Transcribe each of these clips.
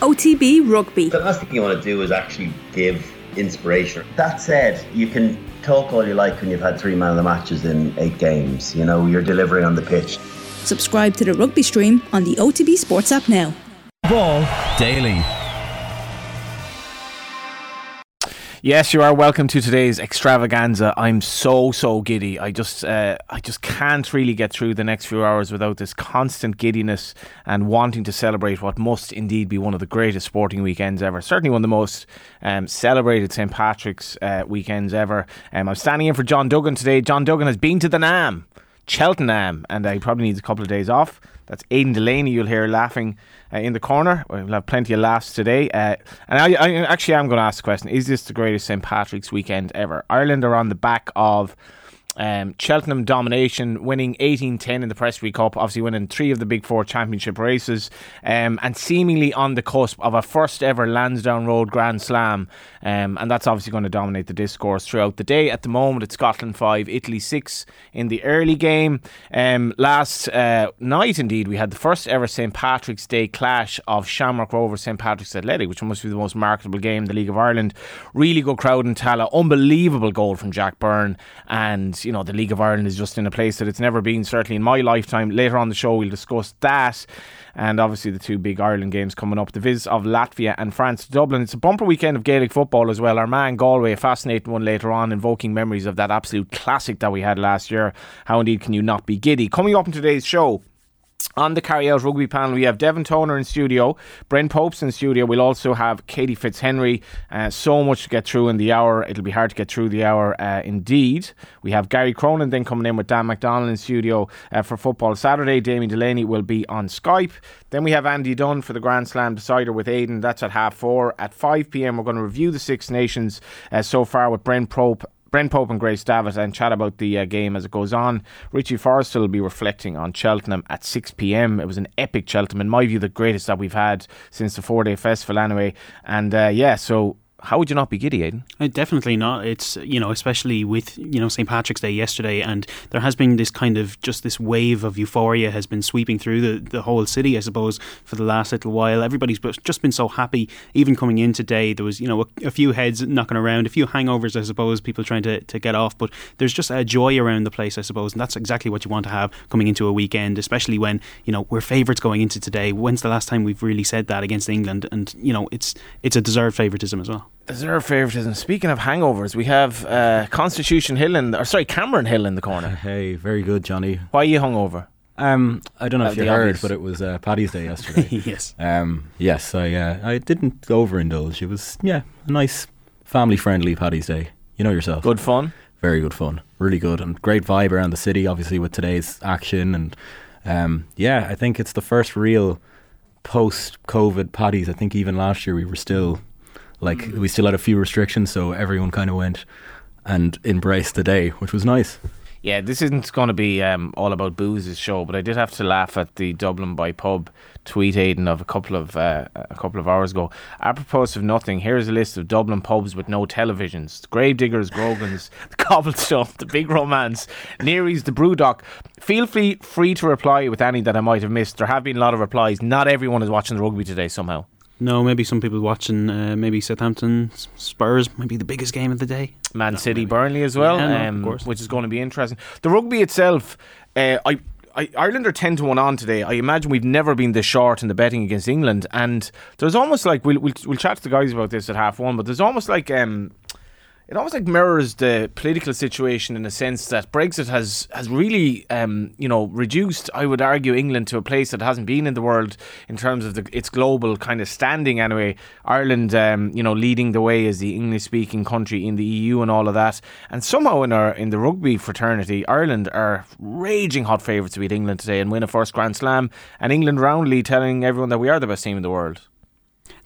OTB Rugby. The last thing you want to do is actually give inspiration. That said, you can talk all you like when you've had three man of the matches in eight games. You know, you're delivering on the pitch. Subscribe to the rugby stream on the OTB Sports app now. Ball daily. Yes, you are welcome to today's extravaganza. I'm so so giddy. I just uh, I just can't really get through the next few hours without this constant giddiness and wanting to celebrate what must indeed be one of the greatest sporting weekends ever. Certainly one of the most um, celebrated St Patrick's uh, weekends ever. Um, I'm standing in for John Duggan today. John Duggan has been to the Nam. Cheltenham, and he probably needs a couple of days off. That's Aidan Delaney. You'll hear laughing uh, in the corner. We'll have plenty of laughs today. Uh, and I, I actually am going to ask the question: Is this the greatest St Patrick's weekend ever? Ireland are on the back of um, Cheltenham domination, winning 18 10 in the Prestbury Cup, obviously winning three of the big four championship races, um, and seemingly on the cusp of a first ever Lansdowne Road Grand Slam. Um, and that's obviously going to dominate the discourse throughout the day. At the moment, it's Scotland 5, Italy 6 in the early game. Um, last uh, night, indeed, we had the first ever St Patrick's Day clash of Shamrock Rovers St Patrick's Athletic, which must be the most marketable game in the League of Ireland. Really good crowd in Tallaght, unbelievable goal from Jack Byrne, and you know, the League of Ireland is just in a place that it's never been, certainly in my lifetime. Later on the show, we'll discuss that and obviously the two big Ireland games coming up the visit of Latvia and France to Dublin. It's a bumper weekend of Gaelic football as well. Armagh Galway, a fascinating one later on, invoking memories of that absolute classic that we had last year. How indeed can you not be giddy? Coming up in today's show, on the carry out rugby panel, we have Devin Toner in studio, Brent Pope's in studio. We'll also have Katie Fitzhenry. Uh, so much to get through in the hour. It'll be hard to get through the hour uh, indeed. We have Gary Cronin then coming in with Dan McDonald in studio uh, for Football Saturday. Damien Delaney will be on Skype. Then we have Andy Dunn for the Grand Slam decider with Aidan. That's at half four. At 5 pm, we're going to review the Six Nations uh, so far with Brent Pope Brent Pope and Grace Davitt and chat about the uh, game as it goes on. Richie Forristal will be reflecting on Cheltenham at 6 pm. It was an epic Cheltenham, in my view, the greatest that we've had since the four day festival, anyway. And uh, yeah, so how would you not be giddy, Aidan? Uh, definitely not. It's you know, especially with you know St Patrick's Day yesterday, and there has been this kind of just this wave of euphoria has been sweeping through the, the whole city. I suppose for the last little while, everybody's just been so happy. Even coming in today, there was you know a, a few heads knocking around, a few hangovers, I suppose, people trying to, to get off. But there's just a joy around the place, I suppose, and that's exactly what you want to have coming into a weekend, especially when you know we're favourites going into today. When's the last time we've really said that against England? And you know it's it's a deserved favouritism as well. Deserved favouritism. Speaking of hangovers, we have uh, Constitution Hill in, or sorry, Cameron Hill in the corner. Hey, very good, Johnny. Why are you hungover? Um, I don't know Uh, if you the heard, obvious. but it was uh, Paddy's Day yesterday. yes. um, yes, I uh, I didn't overindulge. It was yeah, a nice family friendly Paddy's Day. You know yourself. Good fun. very good fun, really good, and great vibe around the city. Obviously with today's action, and um, yeah, I think it's the first real post-COVID Paddy's. I think even last year we were still like we still had a few restrictions, so everyone kind of went and embraced the day, which was nice. Yeah, this isn't going to be um, all about booze's show, but I did have to laugh at the Dublin by pub tweet Aidan of a couple of uh, a couple of hours ago. Apropos of nothing, here's a list of Dublin pubs with no televisions: the Gravediggers, Grogan's, the Cobblestone, the Big Romance, Neary's, the Brewdog. Feel free free to reply with any that I might have missed. There have been a lot of replies. Not everyone is watching the rugby today somehow. No, maybe some people watching uh, maybe Southampton Spurs might be the biggest game of the day. Man City, Burnley as well, Yeah, no, of um, course. which is going to be interesting. The rugby itself, uh, I, I, Ireland are ten to one on today. I imagine we've never been this short in the betting against England, and there's almost like we'll we'll, we'll chat to the guys about this at half one, but there's almost like um, it almost like mirrors the political situation in a sense that Brexit has has really um, you know reduced I would argue England to a place that hasn't been in the world in terms of the, its global kind of standing anyway. Ireland um, you know leading the way as the English speaking country in the EU and all of that. And somehow in our in the rugby fraternity Ireland are raging hot favourites to beat England today and win a first Grand Slam and England roundly telling everyone that we are the best team in the world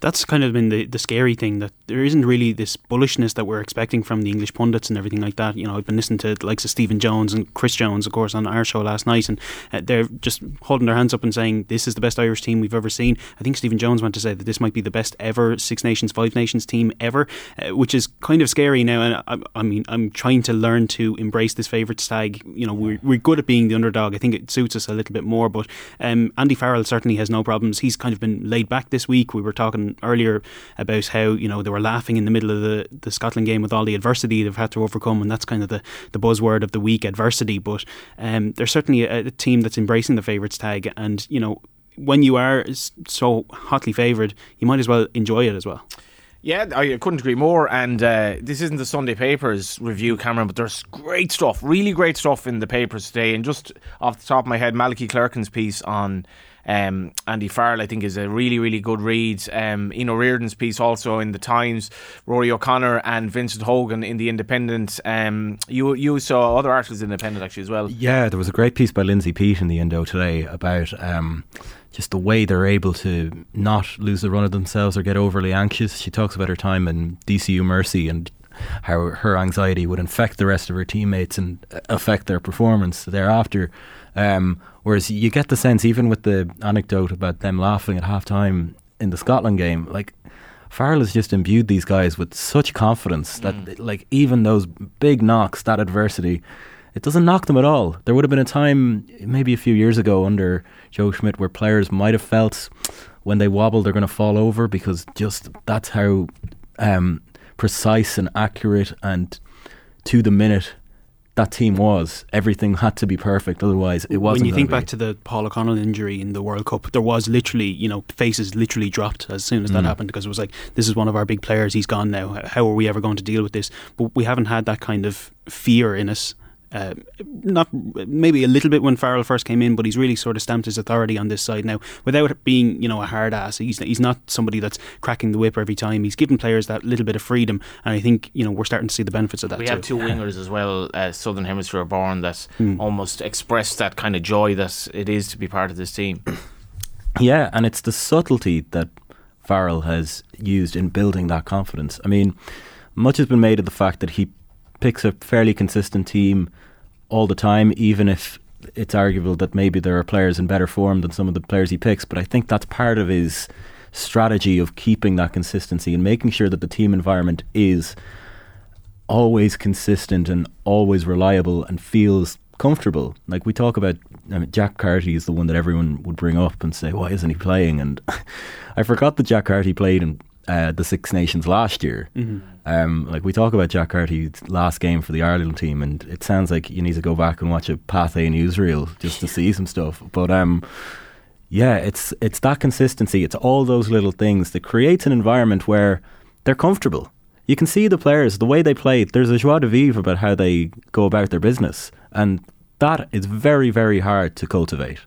that's kind of been the, the scary thing that there isn't really this bullishness that we're expecting from the English pundits and everything like that. You know, I've been listening to the likes of Stephen Jones and Chris Jones, of course, on our show last night, and uh, they're just holding their hands up and saying this is the best Irish team we've ever seen. I think Stephen Jones went to say that this might be the best ever Six Nations, Five Nations team ever, uh, which is kind of scary now. And I, I, mean, I'm trying to learn to embrace this favourite tag. You know, we're, we're good at being the underdog. I think it suits us a little bit more. But um, Andy Farrell certainly has no problems. He's kind of been laid back this week. We were talking earlier about how you know they were laughing in the middle of the, the Scotland game with all the adversity they've had to overcome, and that's kind of the, the buzzword of the week, adversity. But um, they're certainly a, a team that's embracing the favourites tag, and you know when you are so hotly favoured, you might as well enjoy it as well. Yeah, I couldn't agree more. And uh, this isn't the Sunday papers review, Cameron, but there's great stuff, really great stuff in the papers today. And just off the top of my head, Malachy Clerkin's piece on um, Andy Farrell, I think, is a really, really good read. Um, Ian O'Riordan's piece also in the Times, Rory O'Connor and Vincent Hogan in the Independent. Um, you you saw other articles in the Independent actually as well. Yeah, there was a great piece by Lindsay Peat in the Indo today about um, just the way they're able to not lose the run of themselves or get overly anxious. She talks about her time in DCU Mercy and how her anxiety would infect the rest of her teammates and affect their performance thereafter. Um, whereas you get the sense, even with the anecdote about them laughing at half time in the Scotland game, like Farrell has just imbued these guys with such confidence that, mm. like, even those big knocks, that adversity, it doesn't knock them at all. There would have been a time, maybe a few years ago, under Joe Schmidt, where players might have felt when they wobble, they're going to fall over because just that's how um, precise and accurate and to the minute that team was. Everything had to be perfect, otherwise it wasn't. When you think back to the Paul O'Connell injury in the World Cup, there was literally, you know, faces literally dropped as soon as that mm. happened because it was like, this is one of our big players. He's gone now. How are we ever going to deal with this? But we haven't had that kind of fear in us uh, not maybe a little bit when Farrell first came in, but he's really sort of stamped his authority on this side now without being you know a hard ass. He's he's not somebody that's cracking the whip every time. He's given players that little bit of freedom, and I think you know we're starting to see the benefits of that. We too. have two wingers as well, uh, Southern Hemisphere born, that mm. almost express that kind of joy that it is to be part of this team. Yeah, and it's the subtlety that Farrell has used in building that confidence. I mean, much has been made of the fact that he picks a fairly consistent team all the time, even if it's arguable that maybe there are players in better form than some of the players he picks. But I think that's part of his strategy of keeping that consistency and making sure that the team environment is always consistent and always reliable and feels comfortable. Like we talk about, I mean, Jack Carty is the one that everyone would bring up and say, "Why isn't he playing?" And I forgot that Jack Carty played in uh, the Six Nations last year. Mm-hmm. Um, like we talk about Jack Carty's last game for the Ireland team, and it sounds like you need to go back and watch a Pathé newsreel just to see some stuff. But um, yeah, it's it's that consistency. It's all those little things that creates an environment where they're comfortable. You can see the players, the way they play. There's a joie de vivre about how they go about their business, and that is very, very hard to cultivate.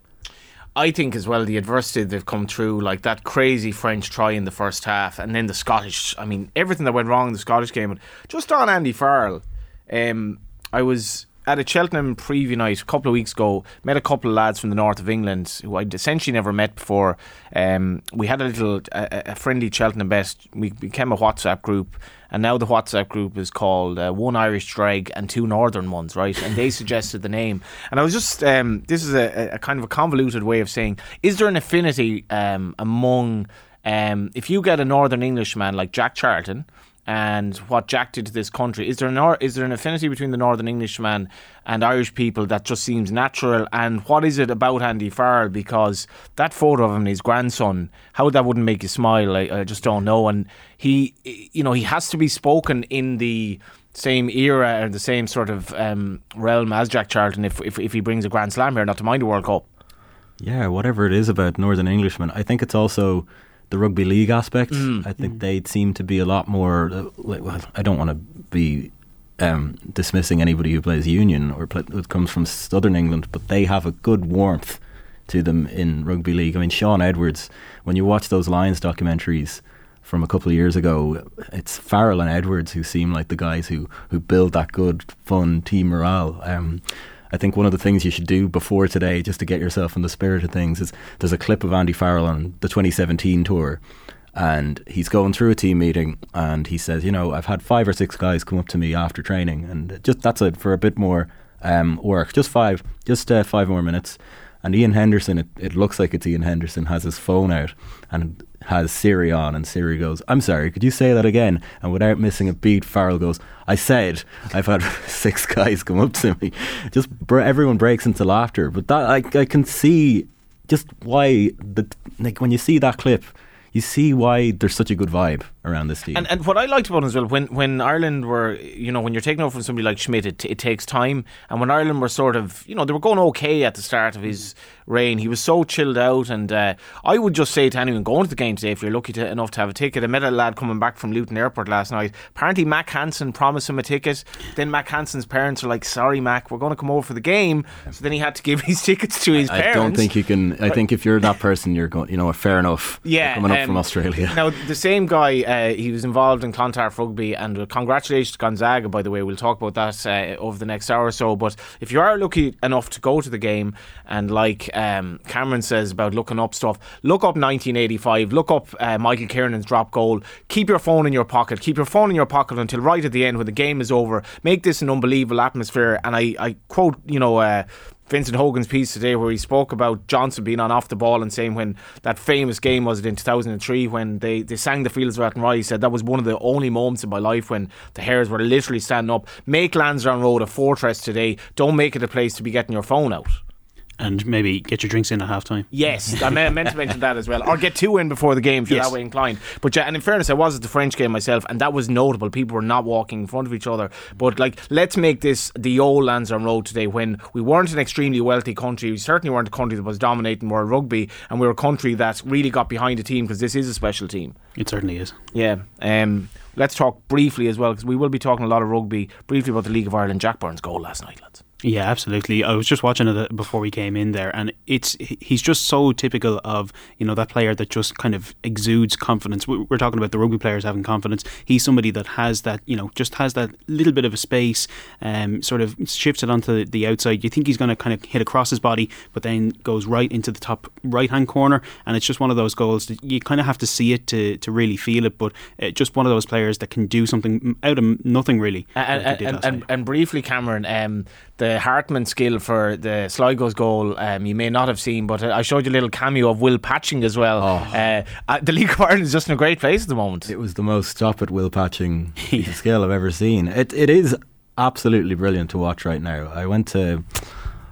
I think as well the adversity they've come through, like that crazy French try in the first half, and then the Scottish. I mean, everything that went wrong in the Scottish game. Just on Andy Farrell, um, I was at a Cheltenham preview night a couple of weeks ago. Met a couple of lads from the north of England who I'd essentially never met before. Um, we had a little a, a friendly Cheltenham best. We became a WhatsApp group and now the WhatsApp group is called uh, One Irish Drag and Two Northern Ones, right? And they suggested the name, and I was just um, this is a, a, kind of a convoluted way of saying: is there an affinity um, among um, if you get a Northern Englishman like Jack Charlton? And what Jack did to this country. Is there an is there an affinity between the Northern Englishman and Irish people that just seems natural? And what is it about Andy Farrell? Because that photo of him and his grandson, how that wouldn't make you smile, I, I just don't know. And he, you know, he has to be spoken in the same era and the same sort of um, realm as Jack Charlton if, if if he brings a Grand Slam here, not to mind a World Cup. Yeah, whatever it is about Northern Englishmen, I think it's also the rugby league aspect. Mm. I think mm. they seem to be a lot more. Uh, like, well, I don't want to be um, dismissing anybody who plays union or play, who comes from Southern England, but they have a good warmth to them in rugby league. I mean, Shaun Edwards. When you watch those Lions documentaries from a couple of years ago, it's Farrell and Edwards who seem like the guys who who build that good, fun team morale. Um, I think one of the things you should do before today, just to get yourself in the spirit of things, is there's a clip of Andy Farrell on the 2017 tour, and he's going through a team meeting and he says, you know, I've had five or six guys come up to me after training and just that's it for a bit more um, work, just five, just uh, five more minutes. And Ian Henderson, it, it looks like it's Ian Henderson, has his phone out and has Siri on, and Siri goes, I'm sorry, could you say that again? And without missing a beat, Farrell goes, I said, I've had six guys come up to me. Just everyone breaks into laughter. But that I, I can see just why, the, like when you see that clip, you see why there's such a good vibe around this team. And, and what I liked about it as well, when, when Ireland were, you know, when you're taking over from somebody like Schmidt, it, it takes time. And when Ireland were sort of, you know, they were going okay at the start of his reign, he was so chilled out. And uh, I would just say to anyone going to the game today, if you're lucky to, enough to have a ticket, I met a lad coming back from Luton Airport last night. Apparently, Mack Hansen promised him a ticket. Then Mack Hansen's parents are like, sorry, Mac, we're going to come over for the game. So then he had to give his tickets to his I parents. I don't think you can. I think if you're that person, you're going. You know, fair enough. Yeah, coming up um, from Australia. Now, the same guy, uh, he was involved in Clontarf Rugby, and uh, congratulations to Gonzaga, by the way. We'll talk about that uh, over the next hour or so. But if you are lucky enough to go to the game, and like um, Cameron says about looking up stuff, look up 1985, look up uh, Michael Kiernan's drop goal. Keep your phone in your pocket. Keep your phone in your pocket until right at the end when the game is over. Make this an unbelievable atmosphere. And I, I quote, you know, uh, Vincent Hogan's piece today where he spoke about Johnson being on off the ball and saying when that famous game was it in 2003 when they, they sang the Fields of Athenry he said that was one of the only moments in my life when the hairs were literally standing up make Lansdowne Road a fortress today don't make it a place to be getting your phone out and maybe get your drinks in at half time. Yes, I meant to mention that as well. Or get two in before the game if you're Yes. that way inclined. But yeah, and in fairness, I was at the French game myself, and that was notable. People were not walking in front of each other. But like, let's make this the old Lansdowne Road today when we weren't an extremely wealthy country. We certainly weren't a country that was dominating world rugby, and we were a country that really got behind a team because this is a special team. It certainly is. Yeah. Um, let's talk briefly as well because we will be talking a lot of rugby briefly about the League of Ireland. Jack Byrne's goal last night, lads. Yeah, absolutely. I was just watching it uh, before we came in there, and it's he's just so typical of you know that player that just kind of exudes confidence. We- We're talking about the rugby players having confidence. He's somebody that has that you know just has that little bit of a space, um, sort of shifts it onto the outside. You think he's going to kind of hit across his body, but then goes right into the top right hand corner, and it's just one of those goals that you kind of have to see it to to really feel it. But uh, just one of those players that can do something out of nothing really. And, like and, and, and briefly, Cameron, um, the Hartman skill for the Sligo's goal, um, you may not have seen, but I showed you a little cameo of Will Patching as well. Uh, uh, the League of Ireland is just in a great place at the moment. It was the most stop at will patching skill I've ever seen. It it is absolutely brilliant to watch right now. I went to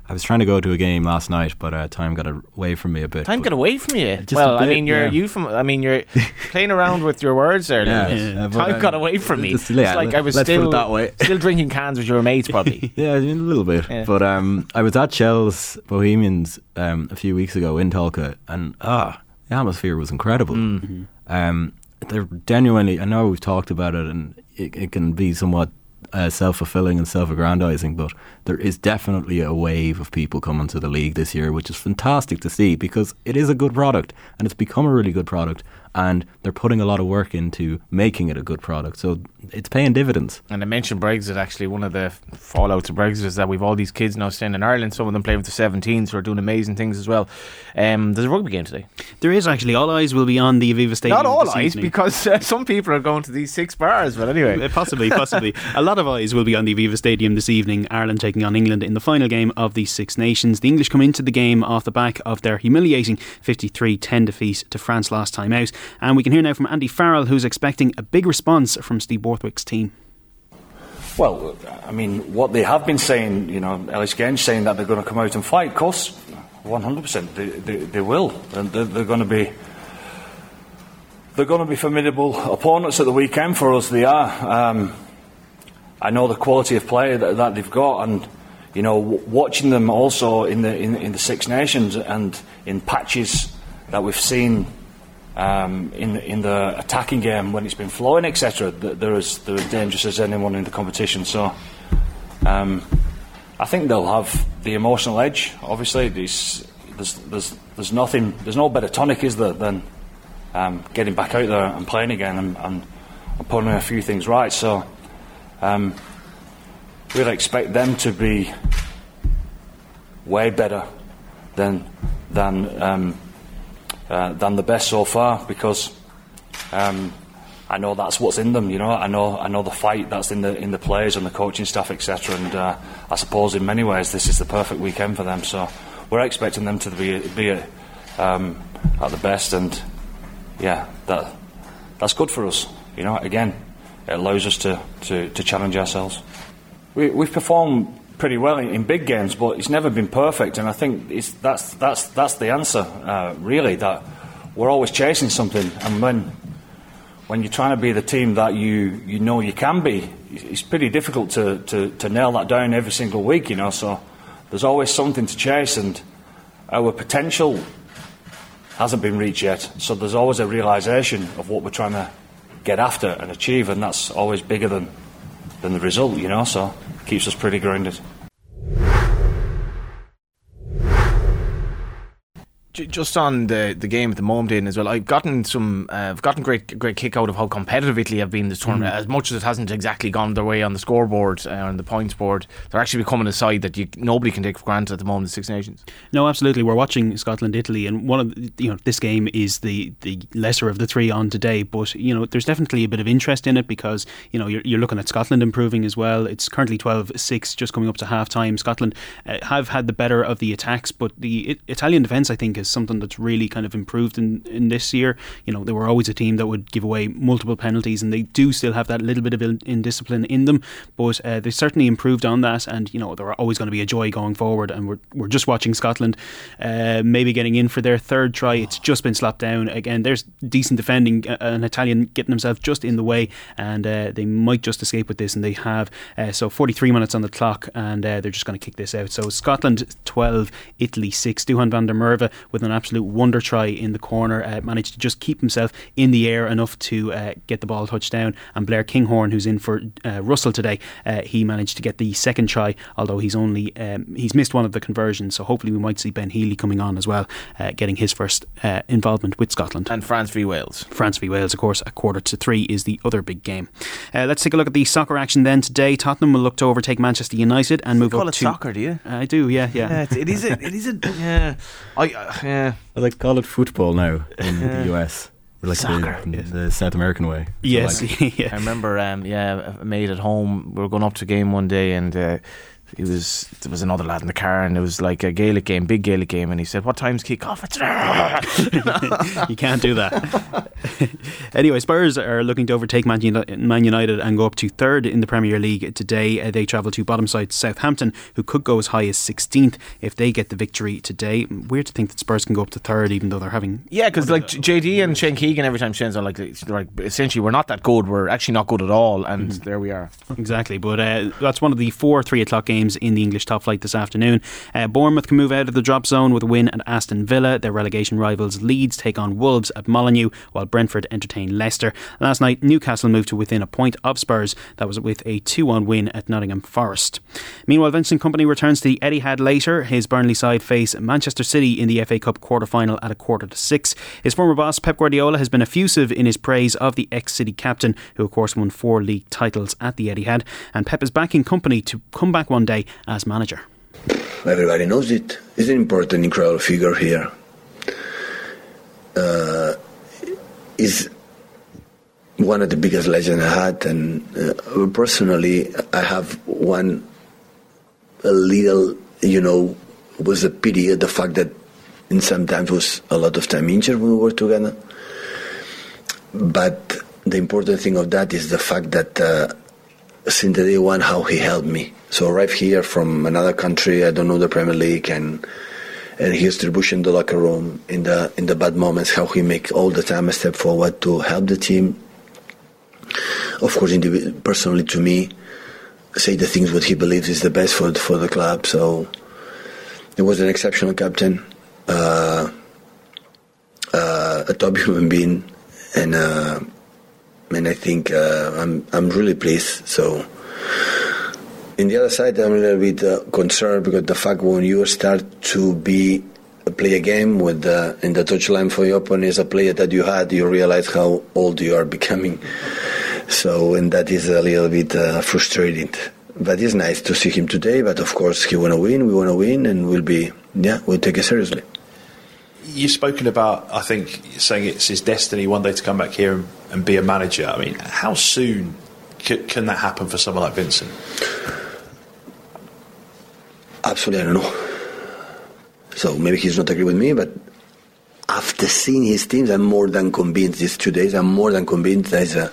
I was trying to go to a game last night, but uh, time got away from me a bit. Time got away from you. Well, I mean, you're yeah. you from. I mean, you're playing around with your words there. Yeah, yeah, Time got away from me. just- it's like I was let's put it still that way. still drinking cans with your mates, probably. Yeah, I mean, a little bit. Yeah. But um, I was at Shels Bohemians um, a few weeks ago in Tolka, and ah, the atmosphere was incredible. Mm-hmm. Um, they're genuinely. I know we've talked about it, and it, it can be somewhat uh, self-fulfilling and self-aggrandizing, but there is definitely a wave of people coming to the league this year, which is fantastic to see because it is a good product, and it's become a really good product, and they're putting a lot of work into making it a good product. So it's paying dividends. And I mentioned Brexit. Actually, one of the fallouts of Brexit is that we've all these kids now staying in Ireland. Some of them playing with the 17s who are doing amazing things as well. Um, there's a rugby game today. There is actually all eyes will be on the Aviva Stadium. Not all this eyes, evening. because uh, some people are going to these six bars. But anyway, Uh, Possibly, possibly. a lot of eyes will be on the Aviva Stadium this evening. Ireland taking on England in the final game of the Six Nations. The English come into the game off the back of their humiliating 53 10 defeat to France last time out. And we can hear now from Andy Farrell, who's expecting a big response from Steve Borthwick's team. Well, I mean, what they have been saying, you know, Ellis Genge saying that they're going to come out and fight. Of course, 100%, they, they, they will. And they're, they're going to be. They're going to be formidable opponents at the weekend for us. They are. Um, I know the quality of play that, that they've got, and you know, w- watching them also in the in, in the Six Nations and in patches that we've seen um, in in the attacking game when it's been flowing, etc. th- They're as they're as dangerous as anyone in the competition. So, um, I think they'll have the emotional edge. Obviously, there's there's there's, nothing there's no better tonic, is there, than um, getting back out there and playing again and, and, and putting a few things right. So, um, we'd expect them to be way better than than um, uh, than the best so far because Um, I know that's what's in them. You know, I know I know the fight that's in the in the players and the coaching staff, etc. And uh, I suppose in many ways this is the perfect weekend for them. So we're expecting them to be be um, at the best, and yeah, that that's good for us. You know, again, it allows us to, to, to challenge ourselves. We, we've performed pretty well in, in, big games, but it's never been perfect, and I think that's that's that's the answer, uh, really. That we're always chasing something, and when when you're trying to be the team that you you know you can be, it's pretty difficult to, to, to nail that down every single week, you know. So there's always something to chase, and our potential hasn't been reached yet. So there's always a realization of what we're trying to get after and achieve, and that's always bigger than than the result, you know. So keeps us pretty grounded. Just on the, the game at the moment in as well, I've gotten some, uh, I've gotten great great kick out of how competitive Italy have been this tournament. Mm. As much as it hasn't exactly gone their way on the scoreboard uh, on the points board, they're actually becoming a side that you nobody can take for granted at the moment. The Six Nations. No, absolutely. We're watching Scotland Italy, and one of the, you know this game is the the lesser of the three on today. But you know there's definitely a bit of interest in it because you know you're, you're looking at Scotland improving as well. It's currently 12-6, just coming up to half time. Scotland uh, have had the better of the attacks, but the it, Italian defence I think is something that's really kind of improved in, in this year. You know, they were always a team that would give away multiple penalties, and they do still have that little bit of indiscipline in them, but uh, they certainly improved on that. And you know, they're always going to be a joy going forward. And we're we're just watching Scotland, uh, maybe getting in for their third try. It's just been slapped down again. There's decent defending, uh, an Italian getting himself just in the way, and uh, they might just escape with this, and they have. Uh, so 43 minutes on the clock, and uh, they're just going to kick this out. So Scotland 12, Italy 6. Duhan van der Merwe with an absolute wonder try in the corner, uh, managed to just keep himself in the air enough to uh, get the ball touched down. And Blair Kinghorn, who's in for uh, Russell today, uh, he managed to get the second try, although he's only um, he's missed one of the conversions. So hopefully we might see Ben Healy coming on as well, uh, getting his first uh, involvement with Scotland. And France v Wales. France v Wales, of course, a quarter to three is the other big game. let's take a look at the soccer action then today. Tottenham will look to overtake Manchester United and move you up to soccer. Do you? I do. Yeah, yeah. yeah it is. A, it is a. Yeah. I. yeah. I like call it football now in the US. Like Soccer, the, yes. the, South American way. Yes, like. yeah. I remember. Um, yeah, made at home. We were going up to game one day, and uh, it was there was another lad in the car, and it was like a Gaelic game, big Gaelic game, and he said, "What time's kick off?" It's you can't do that. anyway, Spurs are looking to overtake Man United and go up to third in the Premier League today. Uh, they travel to bottom side Southampton, who could go as high as 16th if they get the victory today. Weird to think that Spurs can go up to third, even though they're having yeah, because like JD and Shane Keegan every time Shane's on like like essentially we're not that good, we're actually not good at all, and mm-hmm. there we are. Exactly, but uh, that's one of the four three o'clock games games in the English top flight this afternoon. Uh, Bournemouth can move out of the drop zone with a win at Aston Villa. Their relegation rivals Leeds take on Wolves at Molineux, while Brentford entertain Leicester. Last night, Newcastle moved to within a point of Spurs. That was with a 2 1 win at Nottingham Forest. Meanwhile, Vincent Kompany returns to the Etihad later. His Burnley side face Manchester City in the FA Cup quarter final at a quarter to six. His former boss, Pep Guardiola, has been effusive in his praise of the ex City captain, who, of course, won four league titles at the Etihad. And Pep is back in Kompany to come back one day as manager. Everybody knows it. He's an important, incredible figure here. Uh, one of the biggest legends I had, and uh, personally, I have one a little, you know, was a pity the fact that in sometimes was a lot of time injured when we were together. But the important thing of that is the fact that uh, since the day one, how he helped me so arrive here from another country, I don't know the Premier League, and and his distribution in the locker room in the in the bad moments, how he make all the time a step forward to help the team. Of course, personally to me, say the things what he believes is the best for for the club. So he was an exceptional captain, uh, uh, a top human being, and uh, and I think uh, I'm I'm really pleased. So in the other side, I'm a little bit uh, concerned because the fact when you start to be play a game with uh, in the touchline for your opponent is a player that you had, you realize how old you are becoming. So, and that is a little bit uh, frustrating. But it's nice to see him today. But of course, he want to win. We want to win, and we'll be yeah, we'll take it seriously. You've spoken about, I think, saying it's his destiny one day to come back here and, and be a manager. I mean, how soon c- can that happen for someone like Vincent? Absolutely, I don't know. So maybe he's not agree with me, but after seeing his teams, I'm more than convinced. These two days, I'm more than convinced that uh,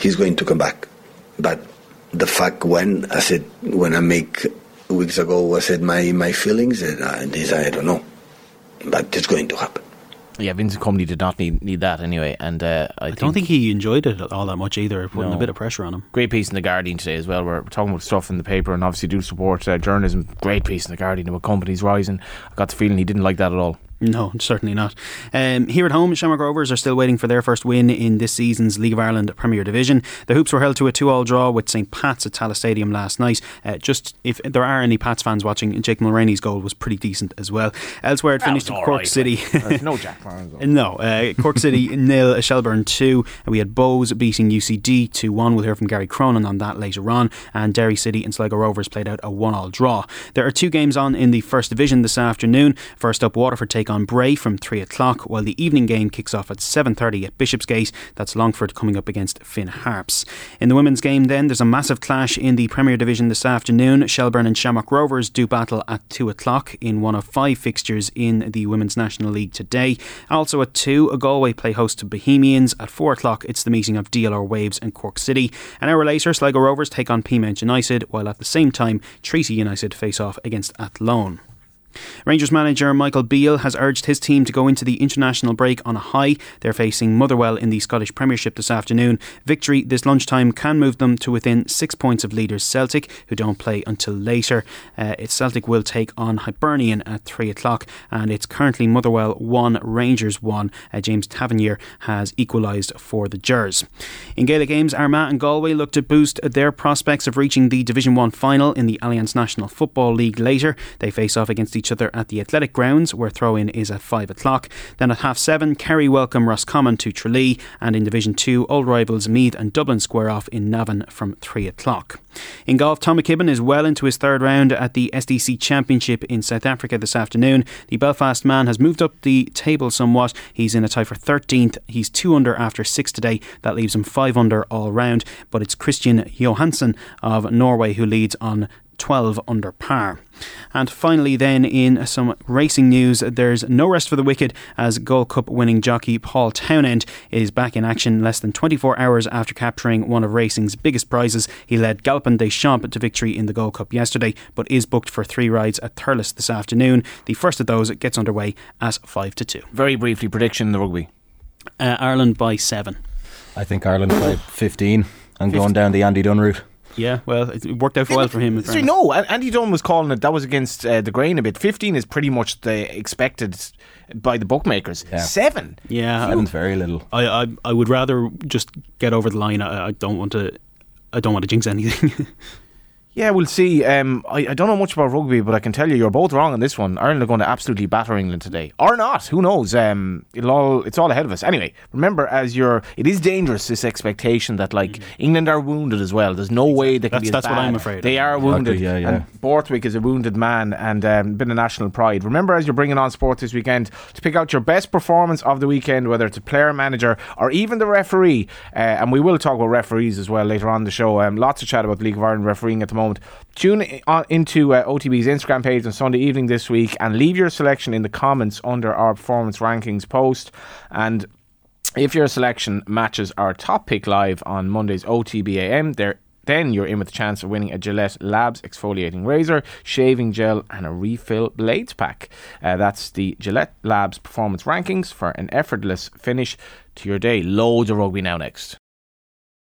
he's going to come back. But the fact when I said when I make weeks ago, I said my my feelings, and uh, this I don't know, but it's going to happen. Yeah, Vincent Kompany did not need need that anyway, and uh, I, I don't think he enjoyed it all that much either, putting No. a bit of pressure on him. Great piece in the Guardian today as well. We're talking about stuff in the paper, and obviously do support uh, journalism. Great piece in the Guardian about Kompany's rising. I got the feeling he didn't like that at all. No, certainly not. Um, here at home, Shamrock Rovers are still waiting for their first win in this season's League of Ireland Premier Division. The Hoops were held to a two-all draw with St Pat's at Tallaght Stadium last night. Uh, just if there are any Pats fans watching, Jake Mulraney's goal was pretty decent as well. Elsewhere, it finished was in all Cork right, City. no Jack. No, uh, Cork City nil, Shelburne two. We had Bohs beating UCD two one. We'll hear from Gary Cronin on that later on. And Derry City and Sligo Rovers played out a one all draw. There are two games on in the First Division this afternoon. First up, Waterford take on Bray from three o'clock, while the evening game kicks off at seven thirty at Bishopsgate. That's Longford coming up against Finn Harps. In the women's game, then there's a massive clash in the Premier Division this afternoon. Shelburne and Shamrock Rovers do battle at two o'clock in one of five fixtures in the Women's National League today. Also at two, a Galway play host to Bohemians. At four o'clock, it's the meeting of DLR Waves and Cork City. An hour later, Sligo Rovers take on Peamount United, while at the same time, Treaty United face off against Athlone. Rangers manager Michael Beale has urged his team to go into the international break on a high. They're facing Motherwell in the Scottish Premiership this afternoon. Victory this lunchtime can move them to within six points of leaders Celtic, who don't play until later. Uh, it's Celtic will take on Hibernian at three o'clock, and it's currently Motherwell one, Rangers one. Uh, James Tavernier has equalised for the Gers. In Gaelic games, Armagh and Galway look to boost their prospects of reaching the Division One final in the Allianz National Football League later. They face off against each other at the Athletic Grounds, where throw in is at five o'clock. Then at half seven, Kerry welcome Roscommon to Tralee, and in Division Two, old rivals Meath and Dublin square off in Navan from three o'clock. In golf, Tom McKibbin is well into his third round at the SDC Championship in South Africa this afternoon. The Belfast man has moved up the table somewhat. He's in a tie for 13th. He's two under after six today. That leaves him five under all round. But it's Christian Johansson of Norway who leads on 12 under par. And finally, then, in some racing news, there's no rest for the wicked as Gold Cup winning jockey Paul Townend is back in action less than 24 hours after capturing one of racing's biggest prizes. He led Galopin des Champs to victory in the Gold Cup yesterday, but is booked for three rides at Thurles this afternoon. The first of those gets underway at 5 to 2. Very briefly, prediction in the rugby. Uh, Ireland by 7. I think Ireland by 15 and going down the Andy Dunn route. Yeah, well, it worked out well for him. in So, no, An- Andy Dunn was calling it. That was against uh, the grain a bit. Fifteen is pretty much the expected by the bookmakers. Yeah. Seven. Yeah, Seven's very little. I, I I would rather just get over the line. I, I don't want to. I don't want to jinx anything. Yeah, we'll see. Um, I, I don't know much about rugby, but I can tell you, you're both wrong on this one. Ireland are going to absolutely batter England today, or not? Who knows? Um, it'll all it's all ahead of us. Anyway, remember, as you're, it is dangerous this expectation that like England are wounded as well. There's no way they can That's- be. as that's what. I'm afraid They of. are wounded. yeah, yeah. And Borthwick is a wounded man and um, been a national pride. Remember, as you're bringing on sport this weekend, to pick out your best performance of the weekend, whether it's a player, manager, or even the referee. Uh, and we will talk about referees as well later on in the show. Um, lots of chat about the League of Ireland refereeing at the moment. Tune into uh, OTB's Instagram page on Sunday evening this week and leave your selection in the comments under our performance rankings post. And if your selection matches our top pick live on Monday's OTBAM, there then you're in with a chance of winning a Gillette Labs exfoliating razor, shaving gel, and a refill blades pack. Uh, that's the Gillette Labs performance rankings for an effortless finish to your day. Loads of rugby now next.